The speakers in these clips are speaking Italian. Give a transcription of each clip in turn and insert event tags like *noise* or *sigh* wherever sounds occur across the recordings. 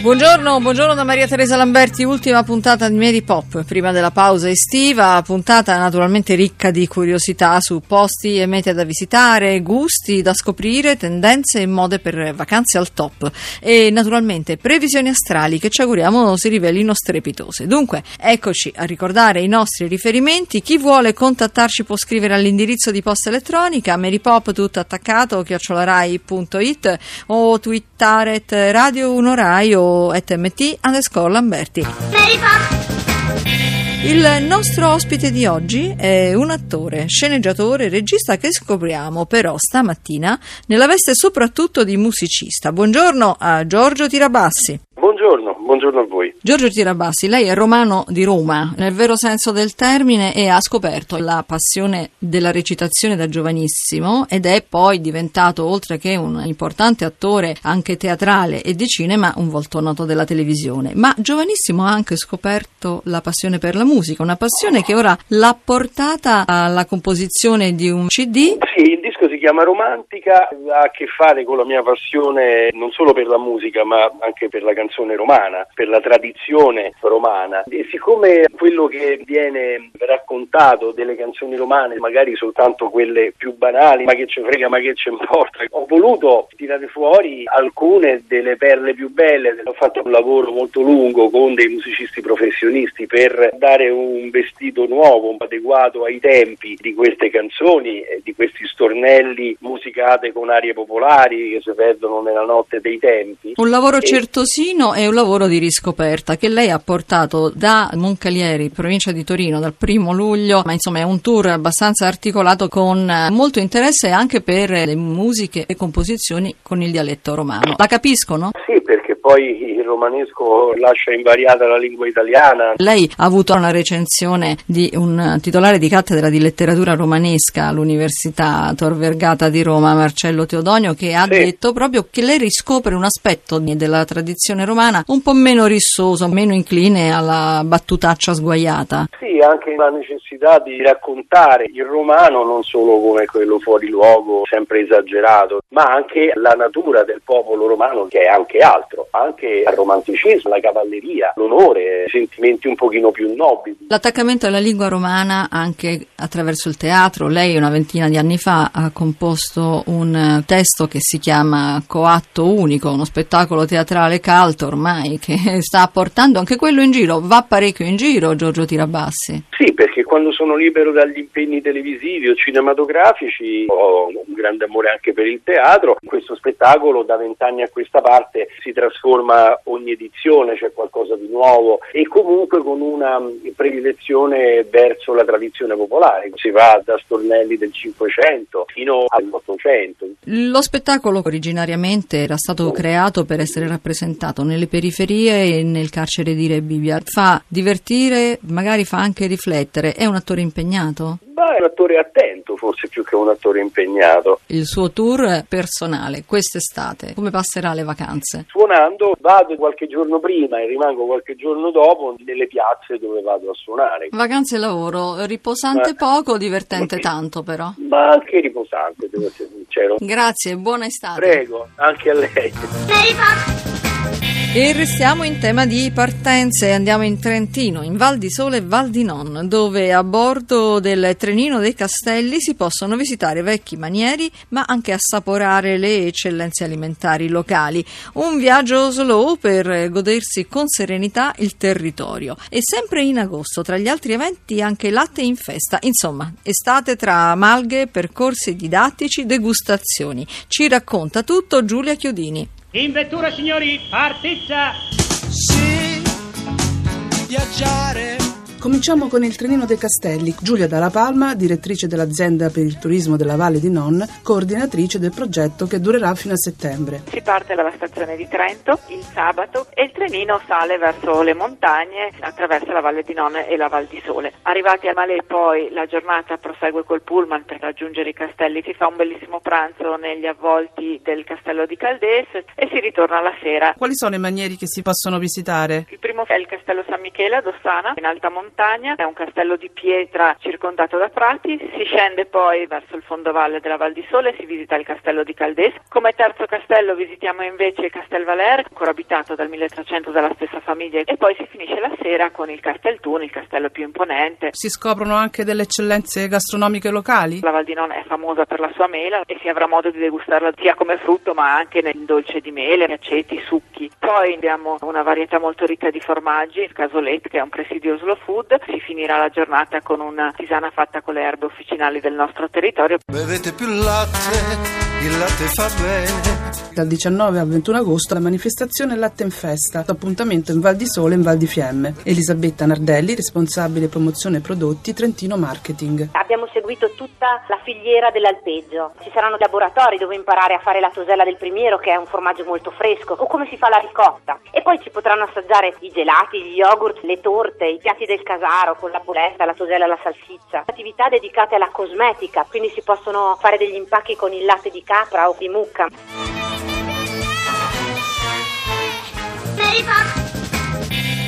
Buongiorno, buongiorno da Maria Teresa Lamberti, ultima puntata di Mary Pop, prima della pausa estiva, puntata naturalmente ricca di curiosità su posti e mete da visitare, gusti da scoprire, tendenze e mode per vacanze al top. E naturalmente previsioni astrali che ci auguriamo si rivelino strepitose. Dunque, eccoci a ricordare i nostri riferimenti, chi vuole contattarci può scrivere all'indirizzo di posta elettronica marypop tutto attaccato chiocciolarai.it o twittare radio 1 rai o etmt underscore Lamberti. Il nostro ospite di oggi è un attore, sceneggiatore, regista che scopriamo però stamattina nella veste soprattutto di musicista. Buongiorno a Giorgio Tirabassi. Buongiorno, buongiorno a voi. Giorgio Tirabassi, lei è romano di Roma, nel vero senso del termine, e ha scoperto la passione della recitazione da giovanissimo ed è poi diventato, oltre che un importante attore anche teatrale e di cinema, un volto noto della televisione. Ma giovanissimo ha anche scoperto la passione per la musica, una passione che ora l'ha portata alla composizione di un CD. Sì, il disco si chiama Romantica, ha a che fare con la mia passione non solo per la musica ma anche per la canzone romana, per la tradizione romana. E siccome quello che viene raccontato delle canzoni romane, magari soltanto quelle più banali, ma che ci frega, ma che ci importa, ho voluto tirare fuori alcune delle perle più belle. Ho fatto un lavoro molto lungo con dei musicisti professionisti per dare un vestito nuovo, adeguato ai tempi di queste canzoni di questi stornelli musicate con arie popolari che si perdono nella notte dei tempi. Un lavoro e... certosino e un lavoro di riscoperta che lei ha portato da Moncalieri, provincia di Torino, dal primo luglio, ma insomma è un tour abbastanza articolato con molto interesse anche per le musiche e composizioni con il dialetto romano. La capiscono? Sì, perché poi il romanesco lascia invariata la lingua italiana. Lei ha avuto una recensione di un titolare di cattedra di letteratura romanesca all'Università Tor Vergata di Roma, Marcello Teodonio, che ha sì. detto proprio che lei riscopre un aspetto della tradizione romana un po' meno rissoso, meno incline alla battutaccia sguaiata. Sì, anche la necessità di raccontare il romano non solo come quello fuori luogo, sempre esagerato, ma anche la natura del popolo romano che è anche altro, anche il romanticismo, la cavalleria, l'onore, sentimenti un pochino più nobili. L'attaccamento alla lingua romana anche attraverso il teatro, lei una ventina di anni fa ha composto un testo che si chiama Coatto Unico, uno spettacolo teatrale caldo ormai che *laughs* sta portando anche quello in giro, va parecchio in giro Giorgio Tirabassi. Sì, perché quando sono libero dagli impegni televisivi o cinematografici ho un grande amore anche per il teatro, questo spettacolo da vent'anni a questa parte si trasforma ogni edizione, c'è qualcosa di nuovo. E comunque con una predilezione verso la tradizione popolare, si va da stornelli del Cinquecento fino all'Ottocento. Lo spettacolo originariamente era stato creato per essere rappresentato nelle periferie e nel carcere di Rebibbia. Fa divertire, magari fa anche riflettere. È un attore impegnato? Ma è un attore attento, forse più che un attore impegnato. Il suo tour personale quest'estate, come passerà le vacanze? Suonando vado qualche giorno prima e rimango qualche giorno dopo nelle piazze dove vado a suonare. Vacanze e lavoro, riposante ma, poco, divertente ma, tanto però. Ma anche riposante, devo essere sincero. Grazie, buona estate. Prego, anche a lei. E restiamo in tema di partenze andiamo in Trentino, in Val di Sole e Val di Non, dove a bordo del trenino dei castelli si possono visitare vecchi manieri ma anche assaporare le eccellenze alimentari locali. Un viaggio slow per godersi con serenità il territorio. E sempre in agosto, tra gli altri eventi, anche latte in festa. Insomma, estate tra malghe, percorsi didattici, degustazioni. Ci racconta tutto Giulia Chiodini. In vettura signori, partizza! Sì, viaggiare Cominciamo con il Trenino dei Castelli. Giulia Dalla Palma, direttrice dell'azienda per il turismo della Valle di Non, coordinatrice del progetto che durerà fino a settembre. Si parte dalla stazione di Trento il sabato e il trenino sale verso le montagne attraverso la Valle di Non e la Val di Sole. Arrivati a Malè poi la giornata prosegue col pullman per raggiungere i castelli. Si fa un bellissimo pranzo negli avvolti del castello di Caldes e si ritorna la sera. Quali sono i manieri che si possono visitare? Il primo è il castello San Michele ad Ossana in alta montagna montagna, è un castello di pietra circondato da prati, si scende poi verso il fondovalle della Val di Sole, si visita il castello di Caldes. Come terzo castello visitiamo invece il Castel Valer, ancora abitato dal 1300 dalla stessa famiglia e poi si finisce la sera con il Castel Thun, il castello più imponente. Si scoprono anche delle eccellenze gastronomiche locali? La Val di Non è famosa per la sua mela e si avrà modo di degustarla sia come frutto ma anche nel dolce di mele, aceti, succhi. Poi abbiamo una varietà molto ricca di formaggi, il casolet che è un presidio slow food. Si finirà la giornata con una tisana fatta con le erbe officinali del nostro territorio. Bevete più latte, il latte fa bene. Dal 19 al 21 agosto la manifestazione Latte in Festa, appuntamento in Val di Sole e in Val di Fiemme. Elisabetta Nardelli, responsabile promozione prodotti Trentino Marketing. Abbiamo seguito tutta la filiera dell'alpeggio. Ci saranno laboratori dove imparare a fare la tosella del primiero, che è un formaggio molto fresco, o come si fa la ricotta. E poi ci potranno assaggiare i gelati, gli yogurt, le torte, i piatti del casaro con la polenta, la tosella e la salsiccia. Attività dedicate alla cosmetica, quindi si possono fare degli impacchi con il latte di capra o di mucca.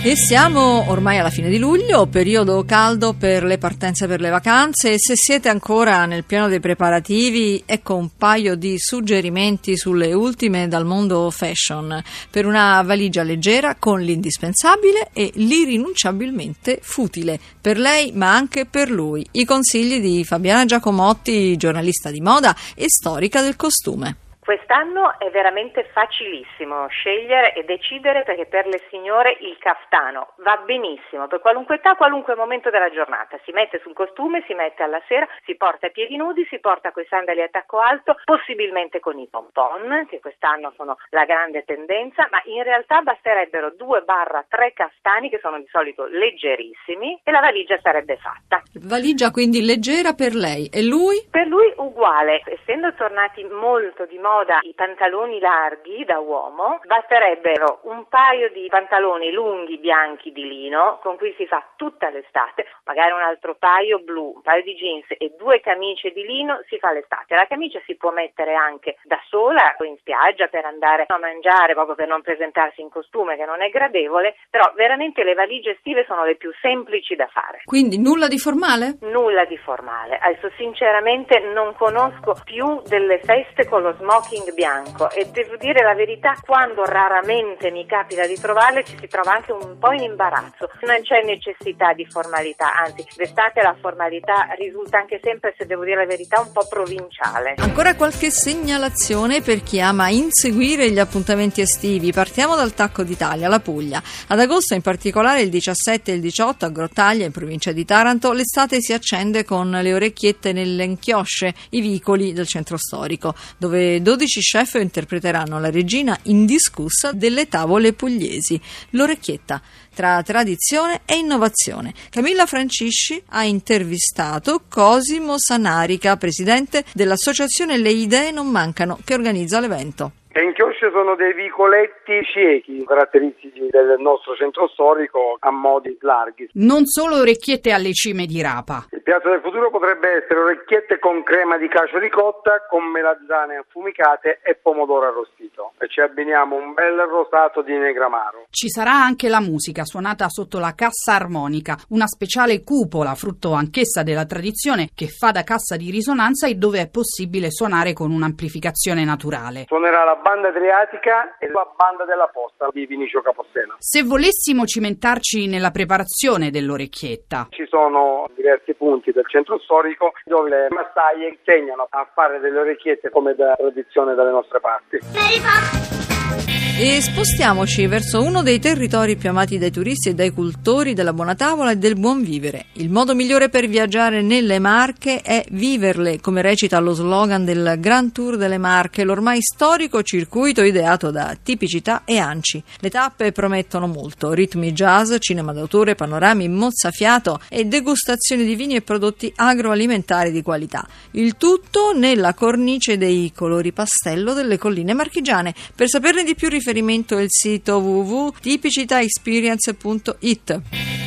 E siamo ormai alla fine di luglio, periodo caldo per le partenze per le vacanze e se siete ancora nel piano dei preparativi, ecco un paio di suggerimenti sulle ultime dal mondo fashion per una valigia leggera con l'indispensabile e l'irrinunciabilmente futile per lei ma anche per lui. I consigli di Fabiana Giacomotti, giornalista di moda e storica del costume. Quest'anno è veramente facilissimo scegliere e decidere perché per le signore il caftano va benissimo per qualunque età, qualunque momento della giornata. Si mette sul costume, si mette alla sera, si porta a piedi nudi, si porta coi sandali a tacco alto, possibilmente con i pompon, che quest'anno sono la grande tendenza, ma in realtà basterebbero 2 barra 3 castani che sono di solito leggerissimi e la valigia sarebbe fatta. Valigia quindi leggera per lei e lui? Per lui uguale, essendo tornati molto di moda moda i pantaloni larghi da uomo, basterebbero un paio di pantaloni lunghi bianchi di lino con cui si fa tutta l'estate, magari un altro paio blu, un paio di jeans e due camicie di lino si fa l'estate. La camicia si può mettere anche da sola o in spiaggia per andare a mangiare, proprio per non presentarsi in costume che non è gradevole, però veramente le valigie estive sono le più semplici da fare. Quindi nulla di formale? Nulla di formale. Adesso sinceramente non conosco più delle feste con lo smoking smoking bianco e devo dire la verità, quando raramente mi capita di trovarle ci si trova anche un po' in imbarazzo. Non c'è necessità di formalità, anzi d'estate la formalità risulta anche sempre, se devo dire la verità, un po' provinciale. Ancora qualche segnalazione per chi ama inseguire gli appuntamenti estivi. Partiamo dal Tacco d'Italia, la Puglia. Ad agosto, in particolare il 17 e il 18 a Grottaglia, in provincia di Taranto, l'estate si accende con le orecchiette nelle inchiosce, i vicoli del centro storico, dove 12 chef interpreteranno la regina indiscussa delle tavole pugliesi, l'orecchietta tra tradizione e innovazione. Camilla Francisci ha intervistato Cosimo Sanarica, presidente dell'associazione Le Idee Non Mancano, che organizza l'evento. Le inchiosce sono dei vicoletti ciechi, caratteristici del nostro centro storico a modi larghi. Non solo orecchiette alle cime di rapa. Il piatto del futuro potrebbe essere orecchiette con crema di cacio ricotta, con melanzane affumicate e pomodoro arrostito. E ci abbiniamo un bel rosato di negramaro. Ci sarà anche la musica suonata sotto la cassa armonica, una speciale cupola, frutto anch'essa della tradizione, che fa da cassa di risonanza e dove è possibile suonare con un'amplificazione naturale. Suonerà la banda adriatica e la banda della posta di Vinicio Capostena. Se volessimo cimentarci nella preparazione dell'orecchietta, Ci sono diversi punti del centro storico dove le massaie insegnano a fare delle orecchiette come da tradizione dalle nostre parti. E spostiamoci verso uno dei territori più amati dai turisti e dai cultori della buona tavola e del buon vivere. Il modo migliore per viaggiare nelle Marche è viverle, come recita lo slogan del Grand Tour delle Marche, l'ormai storico circuito ideato da tipicità e anci. Le tappe promettono molto, ritmi jazz, cinema d'autore, panorami mozzafiato e degustazioni di vini e prodotti agroalimentari di qualità. Il tutto nella cornice dei colori pastello delle colline marchigiane. Per saperne di più riferimento il sito www.tipicitaexperience.it.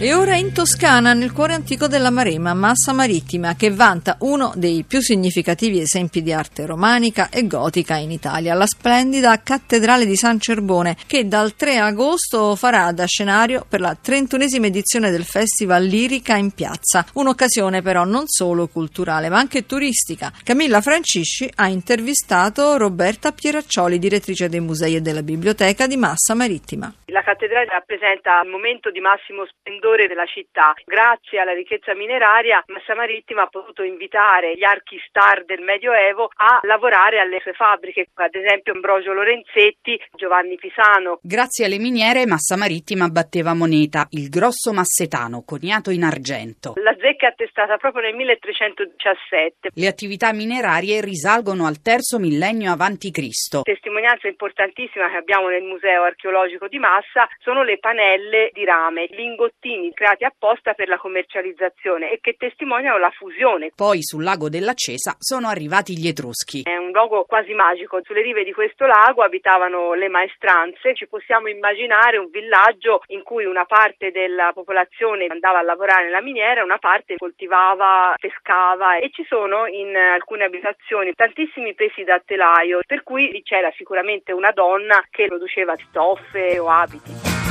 E ora in Toscana, nel cuore antico della Marema, Massa Marittima, che vanta uno dei più significativi esempi di arte romanica e gotica in Italia, la splendida Cattedrale di San Cerbone, che dal 3 agosto farà da scenario per la 31esima edizione del Festival Lirica in Piazza. Un'occasione però non solo culturale, ma anche turistica. Camilla Francisci ha intervistato Roberta Pieraccioli, direttrice dei musei e della biblioteca di Massa Marittima. La cattedrale rappresenta un momento di massimo splendore della città. Grazie alla ricchezza mineraria, Massa Marittima ha potuto invitare gli archi star del Medioevo a lavorare alle sue fabbriche, ad esempio Ambrogio Lorenzetti, Giovanni Pisano. Grazie alle miniere, Massa Marittima batteva moneta, il grosso massetano, coniato in argento. La zecca è attestata proprio nel 1317. Le attività minerarie risalgono al terzo millennio avanti Cristo. Testimonianza importantissima che abbiamo nel Museo archeologico di Massa sono le panelle di rame, lingottini creati apposta per la commercializzazione e che testimoniano la fusione. Poi sul lago dell'Accesa sono arrivati gli Etruschi. È un luogo quasi magico. Sulle rive di questo lago abitavano le maestranze. Ci possiamo immaginare un villaggio in cui una parte della popolazione andava a lavorare nella miniera, una parte coltivava, pescava e ci sono in alcune abitazioni tantissimi pesi da telaio, per cui c'era sicuramente una donna che produceva stoffe o abiti.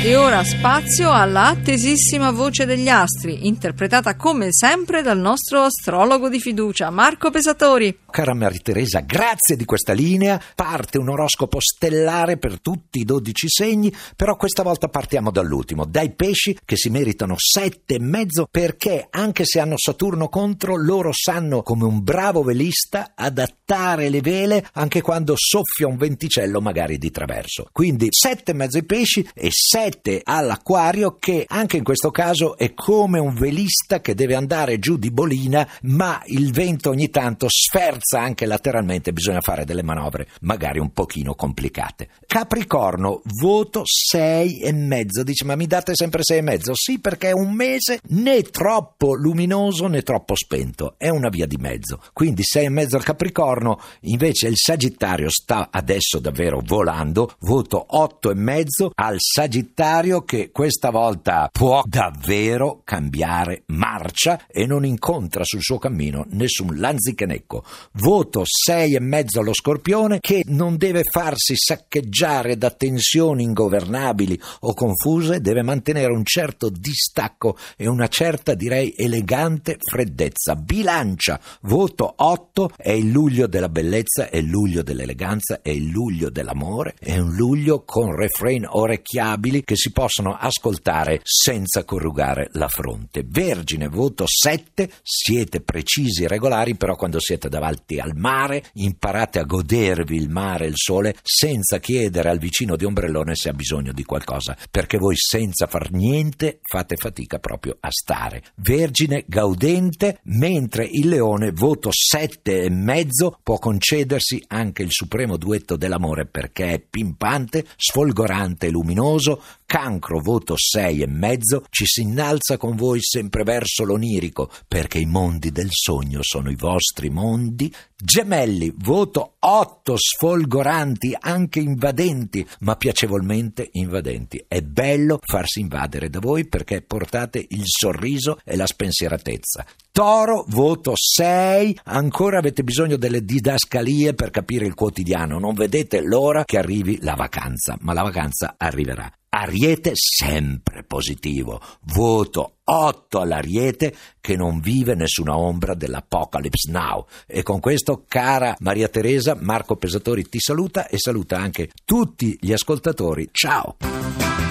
E ora spazio alla attesissima voce degli astri, interpretata come sempre dal nostro astrologo di fiducia, Marco Pesatori. Cara Maria Teresa, grazie di questa linea. Parte un oroscopo stellare per tutti i dodici segni, però questa volta partiamo dall'ultimo, dai pesci che si meritano sette e mezzo perché anche se hanno Saturno contro, loro sanno come un bravo velista adattare le vele anche quando soffia un venticello magari di traverso. Quindi sette e mezzo ai pesci e sette all'acquario che anche in questo caso è come un velista che deve andare giù di bolina ma il vento ogni tanto sferza anche lateralmente bisogna fare delle manovre magari un pochino complicate. Capricorno voto 6 e mezzo. Dice ma mi date sempre 6 e mezzo? Sì perché è un mese né troppo luminoso né troppo spento è una via di mezzo. Quindi 6 e mezzo al Capricorno invece il Sagittario sta adesso davvero volando voto 8 e mezzo al Sagittario Sagittario che questa volta può davvero cambiare marcia e non incontra sul suo cammino nessun lanzichenecco. Voto 6 e mezzo allo Scorpione che non deve farsi saccheggiare da tensioni ingovernabili o confuse, deve mantenere un certo distacco e una certa, direi, elegante freddezza. Bilancia, voto 8, è il luglio della bellezza, è il luglio dell'eleganza, è il luglio dell'amore, è un luglio con refrain orecchiabili che si possono ascoltare senza corrugare la fronte. Vergine, voto 7, siete precisi e regolari, però quando siete davanti al mare imparate a godervi il mare e il sole senza chiedere al vicino di ombrellone se ha bisogno di qualcosa, perché voi senza far niente fate fatica proprio a stare. Vergine, gaudente, mentre il leone, voto 7 e mezzo, può concedersi anche il supremo duetto dell'amore perché è pimpante, sfolgorante e luminoso, Cancro, voto 6 e mezzo, ci si innalza con voi sempre verso l'onirico, perché i mondi del sogno sono i vostri mondi. Gemelli, voto 8, sfolgoranti, anche invadenti, ma piacevolmente invadenti. È bello farsi invadere da voi perché portate il sorriso e la spensieratezza. Toro, voto 6, ancora avete bisogno delle didascalie per capire il quotidiano, non vedete l'ora che arrivi la vacanza, ma la vacanza arriverà. Ariete sempre positivo, voto 8 all'Ariete che non vive nessuna ombra dell'Apocalypse Now. E con questo, cara Maria Teresa, Marco Pesatori ti saluta e saluta anche tutti gli ascoltatori. Ciao!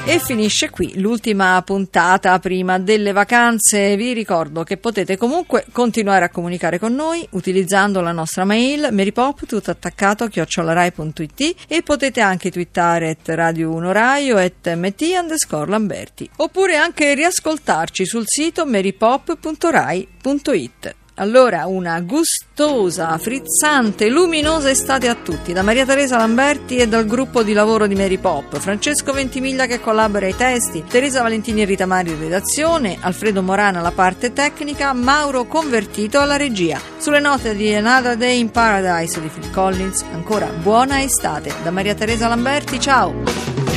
E finisce qui l'ultima puntata prima delle vacanze. Vi ricordo che potete comunque continuare a comunicare con noi utilizzando la nostra mail meripop tutto attaccato chiocciolarai.it e potete anche twittare at radio 1 rai o at mt underscore lamberti oppure anche riascoltarci sul sito meripop.rai.it. Allora, una gustosa, frizzante, luminosa estate a tutti da Maria Teresa Lamberti e dal gruppo di lavoro di Mary Pop, Francesco Ventimiglia che collabora ai testi, Teresa Valentini e Rita Mari in redazione, Alfredo Morana alla parte tecnica, Mauro Convertito alla regia. Sulle note di Another Day in Paradise di Phil Collins, ancora buona estate da Maria Teresa Lamberti, ciao!